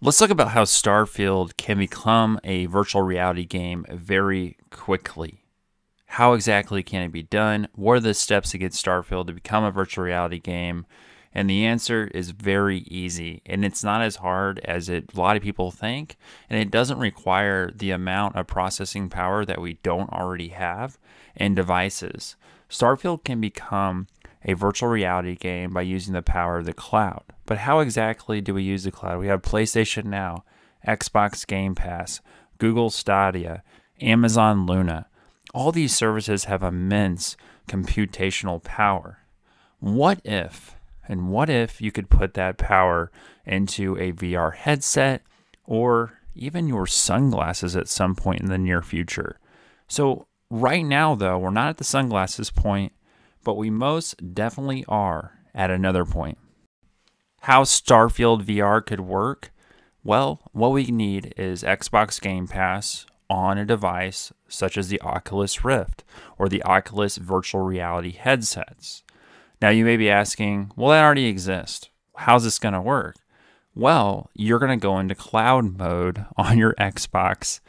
Let's talk about how Starfield can become a virtual reality game very quickly. How exactly can it be done? What are the steps to get Starfield to become a virtual reality game? And the answer is very easy, and it's not as hard as it, a lot of people think, and it doesn't require the amount of processing power that we don't already have in devices. Starfield can become a virtual reality game by using the power of the cloud. But how exactly do we use the cloud? We have PlayStation Now, Xbox Game Pass, Google Stadia, Amazon Luna. All these services have immense computational power. What if, and what if you could put that power into a VR headset or even your sunglasses at some point in the near future? So, right now, though, we're not at the sunglasses point but we most definitely are at another point. How Starfield VR could work? Well, what we need is Xbox Game Pass on a device such as the Oculus Rift or the Oculus virtual reality headsets. Now, you may be asking, well, that already exists. How's this going to work? Well, you're going to go into cloud mode on your Xbox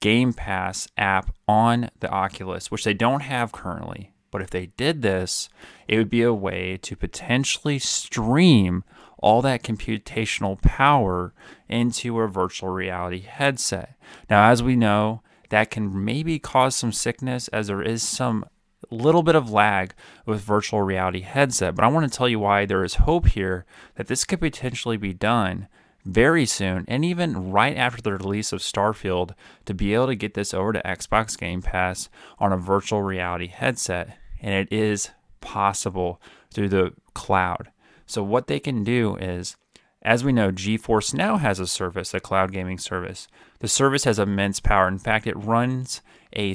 Game Pass app on the Oculus, which they don't have currently. But if they did this, it would be a way to potentially stream all that computational power into a virtual reality headset. Now, as we know, that can maybe cause some sickness as there is some little bit of lag with virtual reality headset, but I want to tell you why there is hope here that this could potentially be done very soon, and even right after the release of Starfield, to be able to get this over to Xbox Game Pass on a virtual reality headset. And it is possible through the cloud. So, what they can do is, as we know, GeForce Now has a service, a cloud gaming service. The service has immense power. In fact, it runs a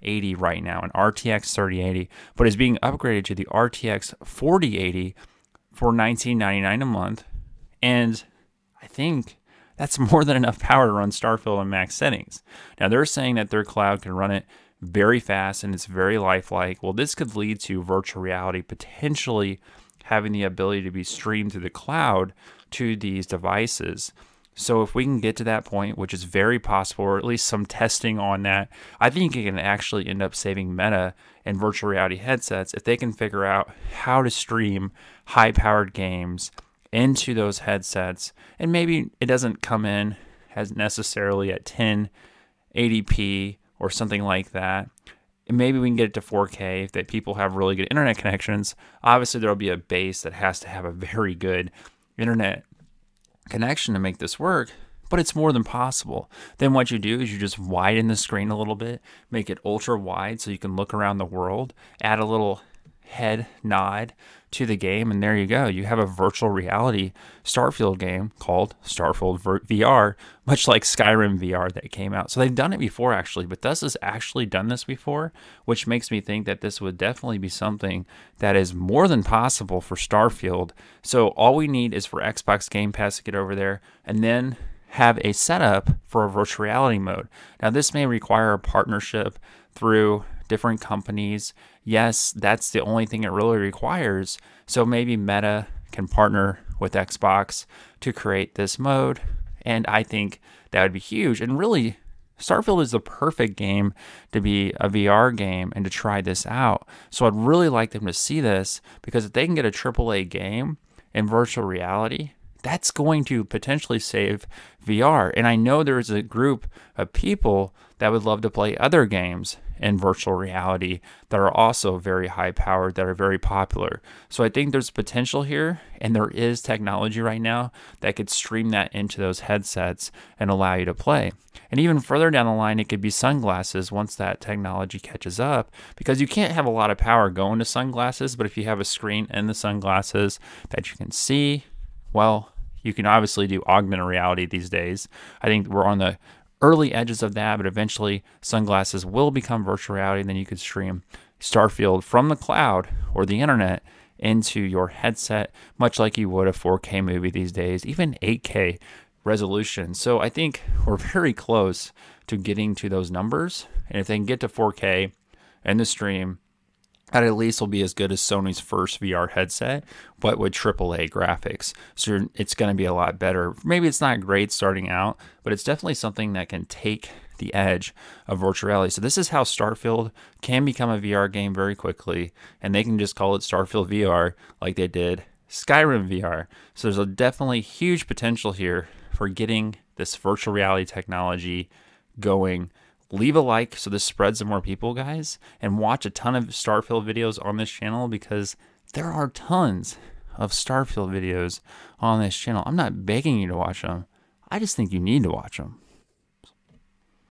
3080 right now, an RTX 3080, but is being upgraded to the RTX 4080 for $19.99 a month. And I think that's more than enough power to run Starfield on max settings. Now they're saying that their cloud can run it very fast and it's very lifelike. Well, this could lead to virtual reality potentially having the ability to be streamed through the cloud to these devices. So if we can get to that point, which is very possible, or at least some testing on that, I think it can actually end up saving Meta and virtual reality headsets if they can figure out how to stream high powered games into those headsets. And maybe it doesn't come in as necessarily at 1080p or something like that. And maybe we can get it to 4K if that people have really good internet connections. Obviously, there'll be a base that has to have a very good internet connection to make this work, but it's more than possible. Then what you do is you just widen the screen a little bit, make it ultra wide so you can look around the world, add a little head nod to the game, and there you go. You have a virtual reality Starfield game called Starfield VR, much like Skyrim VR that came out. So they've done it before, actually, but this has actually done this before, which makes me think that this would definitely be something that is more than possible for Starfield. So all we need is for Xbox Game Pass to get over there, and then have a setup for a virtual reality mode. Now, this may require a partnership through different companies. Yes, that's the only thing it really requires. So maybe Meta can partner with Xbox to create this mode. And I think that would be huge. And really, Starfield is the perfect game to be a VR game and to try this out. So I'd really like them to see this because if they can get a AAA game in virtual reality, that's going to potentially save VR. And I know there's a group of people that would love to play other games in virtual reality that are also very high powered, that are very popular. So I think there's potential here, and there is technology right now that could stream that into those headsets and allow you to play. And even further down the line, it could be sunglasses once that technology catches up, because you can't have a lot of power going to sunglasses, but if you have a screen in the sunglasses that you can see, well, you can obviously do augmented reality these days. I think we're on the early edges of that, but eventually sunglasses will become virtual reality. And then you could stream Starfield from the cloud or the internet into your headset, much like you would a 4K movie these days, even 8K resolution. So I think we're very close to getting to those numbers. And if they can get to 4K and the stream, that at least will be as good as Sony's first VR headset, but with AAA graphics. So it's going to be a lot better. Maybe it's not great starting out, but it's definitely something that can take the edge of virtual reality. So this is how Starfield can become a VR game very quickly, and they can just call it Starfield VR like they did Skyrim VR. So there's a definitely huge potential here for getting this virtual reality technology going leave a like so this spreads to more people, guys, and watch a ton of Starfield videos on this channel because there are tons of Starfield videos on this channel. I'm not begging you to watch them. I just think you need to watch them.